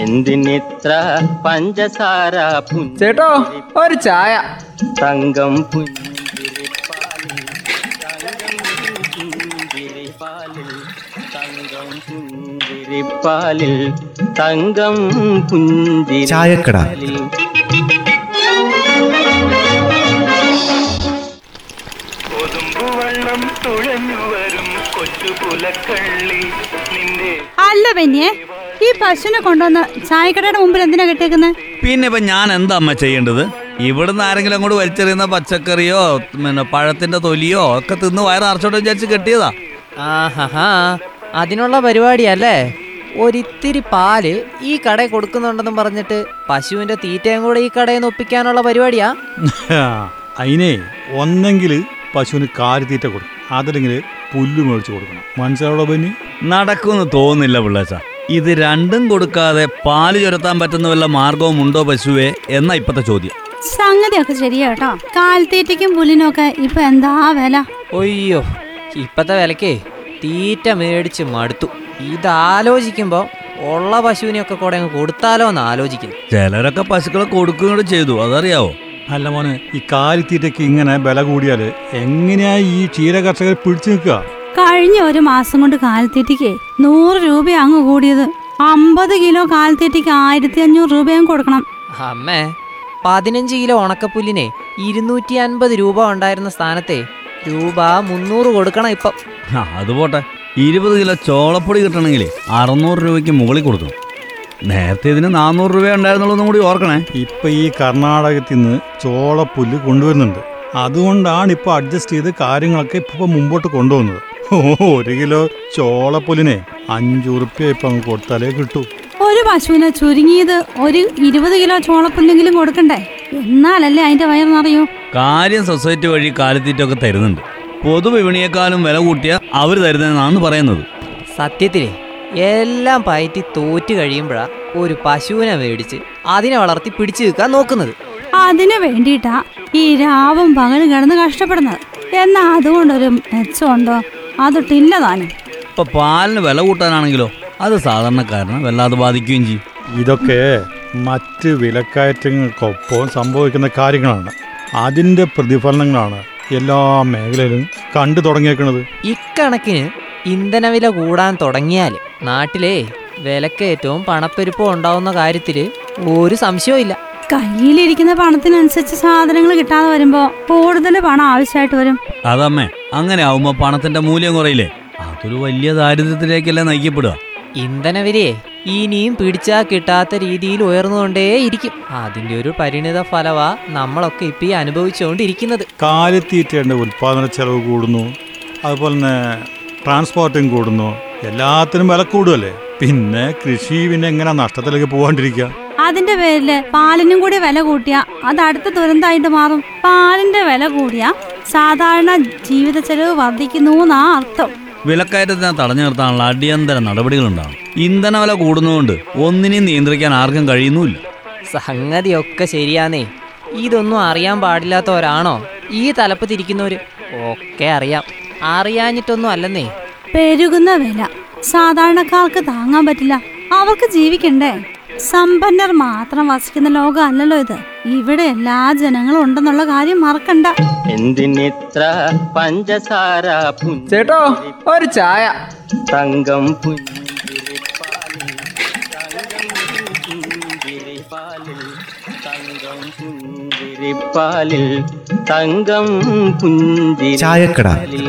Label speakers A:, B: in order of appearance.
A: എന്തിനിത്ര പഞ്ചസാര
B: ചേട്ടോ ഒരു ചായ.
A: തങ്കം പുഞ്ചിരിപ്പാലിൽ തങ്കം പുഞ്ചിരിപ്പാലിൽ തങ്കം പുഞ്ചിരി
C: ചായക്കട.
A: പുഞ്ചിരിപ്പാലിൽ
D: കൊതുമ്പുവെള്ളം തുഴഞ്ഞു വരും കൊച്ചു പുലക്കള്ളി നിന്റെ
E: അല്ല പിന്നെ ഈ പശുവിനെ കൊണ്ടുവന്ന് ചായക്കടയുടെ മുമ്പിൽ എന്തിനാ കെട്ടിയേക്കുന്നത്
F: പിന്നെ ഇപ്പൊ ഞാൻ എന്താ അമ്മ ചെയ്യേണ്ടത്? ഇവിടുന്ന് ആരെങ്കിലും അങ്ങോട്ട് വലിച്ചെറിയുന്ന പച്ചക്കറിയോ പിന്നെ പഴത്തിന്റെ തൊലിയോ ഒക്കെ തിന്ന് വയറ് നിറച്ചോട്ട് വിചാരിച്ച് കെട്ടിയതാ.
G: ആഹാ അതിനുള്ള പരിപാടിയല്ലേ? ഒരിത്തിരി പാൽ ഈ കടയിൽ കൊടുക്കുന്നുണ്ടെന്നും പറഞ്ഞിട്ട് പശുവിന്റെ തീറ്റയും കൂടെ ഈ കടയിൽ നിന്ന് ഒപ്പിക്കാനുള്ള പരിപാടിയാ?
H: അതിനെ ഒന്നെങ്കിൽ പശുവിന് കാലിത്തീറ്റ കൊടുക്കും. അതല്ലെങ്കിൽ പുല്ല് മേടിച്ചു കൊടുക്കണം. മനസ്സിലാവുള്ള പിന്നെ
F: നടക്കുമെന്ന് തോന്നുന്നില്ല പിള്ളേച്ച. ഇത് രണ്ടും കൊടുക്കാതെ പാൽ ചുരത്താൻ പറ്റുന്ന വല്ല മാർഗവും ഉണ്ടോ പശുവേ എന്ന ഇപ്പത്തെ ചോദ്യം.
E: സംഗതിയൊക്കെ ശരിയാ കേട്ടോ. കാൽത്തീറ്റയ്ക്കും പുല്ലിനും ഒക്കെ ഇപ്പൊ എന്താ വില?
G: ഒയ്യോ ഇപ്പത്തെ വിലക്കേ തീറ്റ മേടിച്ച് മടുത്തു. ഇതാലോചിക്കുമ്പോ ഉള്ള പശുവിനെയൊക്കെ കൂടെ അങ്ങ് കൊടുത്താലോ എന്ന് ആലോചിക്കുന്നു.
F: ചിലരൊക്കെ പശുക്കളെ കൊടുക്കുകയും ചെയ്തു അതറിയാവോ?
H: അല്ല മോനെ ഈ കാലിത്തീറ്റയ്ക്ക് ഇങ്ങനെ വില കൂടിയാൽ എങ്ങനെയാ ഈ ക്ഷീര കർഷകർ പിടിച്ചു നിൽക്കുക?
E: കഴിഞ്ഞ ഒരു മാസം കൊണ്ട് കാൽത്തീറ്റയ്ക്ക് നൂറ് രൂപ അങ്ങ് കൂടിയത്. അമ്പത് കിലോ കാലിത്തീറ്റയ്ക്ക് ആയിരത്തി അഞ്ഞൂറ് രൂപയും കൊടുക്കണം.
G: അമ്മേ പതിനഞ്ച് കിലോ ഉണക്കപ്പുല്ലിനെ ഇരുന്നൂറ്റി അൻപത് രൂപ ഉണ്ടായിരുന്ന സ്ഥാനത്തെ രൂപ മുന്നൂറ് കൊടുക്കണം ഇപ്പം.
F: ആ അത് പോട്ടെ. ഇരുപത് കിലോ ചോളപ്പൊടി കിട്ടണമെങ്കിൽ അറുന്നൂറ് രൂപയ്ക്ക് മുകളിൽ കൊടുക്കണം നേരത്തെ ഇതിന് നാനൂറ് രൂപ ഉണ്ടായിരുന്നുള്ളൂ കൂടി ഓർക്കണേ.
H: ഇപ്പൊ ഈ കർണാടകത്തിൽ നിന്ന് ചോളപ്പുല്ല് കൊണ്ടുവരുന്നുണ്ട്. അതുകൊണ്ടാണ് ഇപ്പൊ അഡ്ജസ്റ്റ് ചെയ്ത് കാര്യങ്ങളൊക്കെ ഇപ്പൊ മുമ്പോട്ട് കൊണ്ടുപോകുന്നത്. ഓ ഒരു കിലോ ചോളപ്പുല്ലിനെ അഞ്ചുറുപ്യ ഇപ്പൊ അങ്ങ് കൊടുത്താലേ കിട്ടൂ.
E: ഒരു പശുവിനെ ചുരുങ്ങിയത് ഒരു ഇരുപത് കിലോ ചോളപ്പുല്ലെങ്കിലും കൊടുക്കണ്ടേ? എന്നാലല്ലേ അതിന്റെ വയർ നിറയൂ?
F: കാര്യം സൊസൈറ്റി വഴി കാലിത്തീറ്റൊക്കെ തരുന്നുണ്ട്. പൊതുവിപണിയെക്കാളും വില കൂട്ടിയ അവർ തരുന്നതെന്നാണ് പറയുന്നത്.
G: സത്യത്തിലേ എല്ലാം പയറ്റി തോറ്റ് കഴിയുമ്പോഴാ ഒരു പശുവിനെ മേടിച്ച് അതിനെ വളർത്തി പിടിച്ചു നിൽക്കാൻ നോക്കുന്നത്.
E: അതിനു വേണ്ടിയിട്ടാ ഈ രാവും പകലും കിടന്ന് കഷ്ടപ്പെടുന്നത്. എന്നാ അതുകൊണ്ടൊരു മെച്ചമുണ്ടോ? അതൊട്ടില്ല താനും.
F: ഇപ്പൊ പാലിന് വില കൂട്ടാനാണെങ്കിലോ? അത് സാധാരണക്കാരനെ വല്ലാതെ ബാധിക്കുകയും ചെയ്യും.
H: ഇതൊക്കെ മറ്റ് വിലക്കയറ്റങ്ങൾക്കൊപ്പം സംഭവിക്കുന്ന കാര്യങ്ങളാണ്. അതിന്റെ പ്രതിഫലനങ്ങളാണ് എല്ലാ മേഖലയിലും കണ്ടു തുടങ്ങിയേക്കുന്നത്.
G: ഇക്കണക്കിന് ഇന്ധനവില കൂടാൻ തുടങ്ങിയാൽ നാട്ടിലെ വിലക്കയറ്റവും പണപ്പെരുപ്പവും ഉണ്ടാവുന്ന കാര്യത്തിൽ ഒരു സംശയവും ഇല്ല.
E: കയ്യിലിരിക്കുന്ന പണത്തിനനുസരിച്ച് സാധനങ്ങൾ കിട്ടാതെ വരുമ്പോ കൂടുതൽ പണം ആവശ്യമായിട്ട് വരും.
F: അതമ്മേ അങ്ങനെ ആവുമ്പോ പണത്തിന്റെ മൂല്യം കുറയില്ലേ? അതൊരു വലിയ ദാരിദ്ര്യത്തിലേക്കല്ലേ നയിക്കപ്പെടുക.
G: ഇന്ധനവിലയെ ഇനിയും പിടിച്ചാ കിട്ടാത്ത രീതിയിൽ ഉയർന്നുകൊണ്ടേ ഇരിക്കും. അതിന്റെ ഒരു പരിണിത ഫലവാ നമ്മളൊക്കെ ഇപ്പൊ ഈ അനുഭവിച്ചുകൊണ്ടിരിക്കുന്നത്
H: കാലിത്തീറ്റയുടെ ഉൽപാദന ചെലവ് കൂടുന്നു അതുപോലെ തന്നെ ട്രാൻസ്പോർട്ടിങ് കൂടുന്നു എല്ലാത്തിനും വില കൂടുമല്ലേ പിന്നെ കൃഷി പിന്നെ എങ്ങനെ നഷ്ടത്തിലേക്ക് പോകാണ്ടിരിക്കുക
E: അതിന്റെ പേരിൽ പാലിനും കൂടി വില കൂട്ടിയ അത് അടുത്ത ദുരന്തമായിട്ട് മാറും. പാലിന്റെ വില കൂടിയ സാധാരണ ജീവിത ചെലവ് വർദ്ധിക്കുന്നു എന്നാ അർത്ഥം.
F: വിലക്കയറ്റത്തിനെ തടഞ്ഞു നിർത്താനുള്ള അടിയന്തര നടപടികളുണ്ടാകും ഇന്ധന വില കൂടുന്നതുകൊണ്ട് ഒന്നിനെയും നിയന്ത്രിക്കാൻ ആർക്കും കഴിയുന്നുമില്ല.
G: സംഗതിയൊക്കെ ശരിയാന്നേ. ഇതൊന്നും അറിയാൻ പാടില്ലാത്തവരാണോ? ഈ തലപ്പ് തിരിക്കുന്നവര് ഒക്കെ അറിയാം. അറിയാഞ്ഞിട്ടൊന്നും അല്ലെന്നേ.
E: പെരുകുന്ന വില. സാധാരണക്കാർക്ക് താങ്ങാൻ പറ്റില്ല. അവർക്ക് ജീവിക്കണ്ടേ? സമ്പന്നർ മാത്രം വസിക്കുന്ന ലോകം അല്ലല്ലോ ഇത്. ഇവിടെ എല്ലാ ജനങ്ങളും ഉണ്ടെന്നുള്ള കാര്യം മറക്കണ്ട.
A: എന്തിനിത്ര പഞ്ചസാര
B: ചേട്ടോ ഒരു ചായ.
A: തങ്കം പുഞ്ചിരിപ്പാലിൽ തങ്കം പുഞ്ചിരിപ്പാലിൽ തങ്കം. പുഞ്ചിരിപ്പാലിൽ